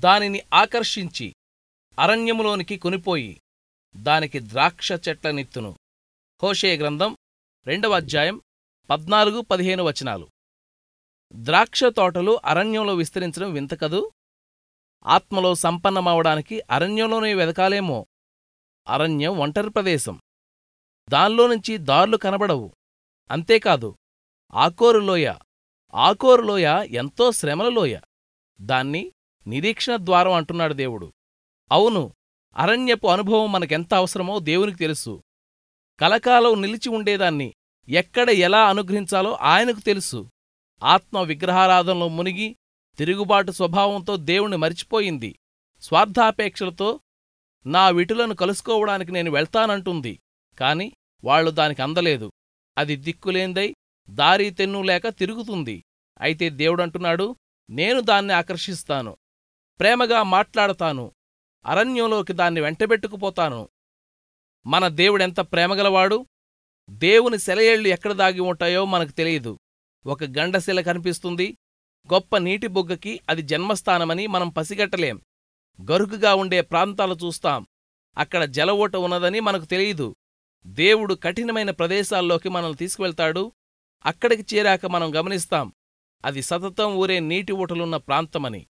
దానిని ఆకర్షించి అరణ్యములోనికి కొనిపోయి దానికి ద్రాక్ష చెట్లనిత్తును హోషే గ్రంథం రెండవ అధ్యాయం పద్నాలుగు పదిహేను వచనాలు. ద్రాక్ష తోటలు అరణ్యంలో విస్తరించడం వింత కదూ? ఆత్మలో సంపన్నమవడానికి అరణ్యంలోనే వెదకాలేమో? అరణ్యం ఒంటరి ప్రదేశం. దానిలో నుంచి దారులు కనబడవు. అంతేకాదు ఆకోరులోయ ఆకోరులోయ ఎంతో శ్రమల లోయ. దాన్ని నిరీక్షణ ద్వారం అంటున్నాడు దేవుడు. అవును అరణ్యపు అనుభవం మనకెంత అవసరమో దేవునికి తెలుసు. కలకాలం నిలిచి ఉండేదాన్ని ఎక్కడ ఎలా అనుగ్రహించాలో ఆయనకు తెలుసు. ఆత్మ విగ్రహారాధనలో మునిగి తిరుగుబాటు స్వభావంతో దేవుణ్ణి మరిచిపోయింది. స్వార్థాపేక్షలతో నా విటులను కలుసుకోవడానికి నేను వెళ్తానంటుంది. కాని వాళ్ళు దానికి అందలేదు. అది దిక్కులేందై దారి తెన్ను లేక తిరుగుతుంది. అయితే దేవుడంటున్నాడు నేను దాన్ని ఆకర్షిస్తాను. ప్రేమగా మాట్లాడతాను. అరణ్యంలోకి దాన్ని వెంటబెట్టుకుపోతాను. మన దేవుడెంత ప్రేమగలవాడు? దేవుని సెలయేళ్ళు ఎక్కడ దాగి ఉంటాయో మనకు తెలియదు. ఒక గండశిల కనిపిస్తుంది. గొప్ప నీటి బుగ్గకి అది జన్మస్థానమని మనం పసిగట్టలేం. గరుకుగా ఉండే ప్రాంతాలు చూస్తాం. అక్కడ జలఓట ఉన్నదని మనకు తెలియదు. దేవుడు కఠినమైన ప్రదేశాల్లోకి మనల్ని తీసుకువెళ్తాడు. అక్కడికి చేరాక మనం గమనిస్తాం. అది సతతం ఊరే నీటి ఊటలున్న ప్రాంతమని.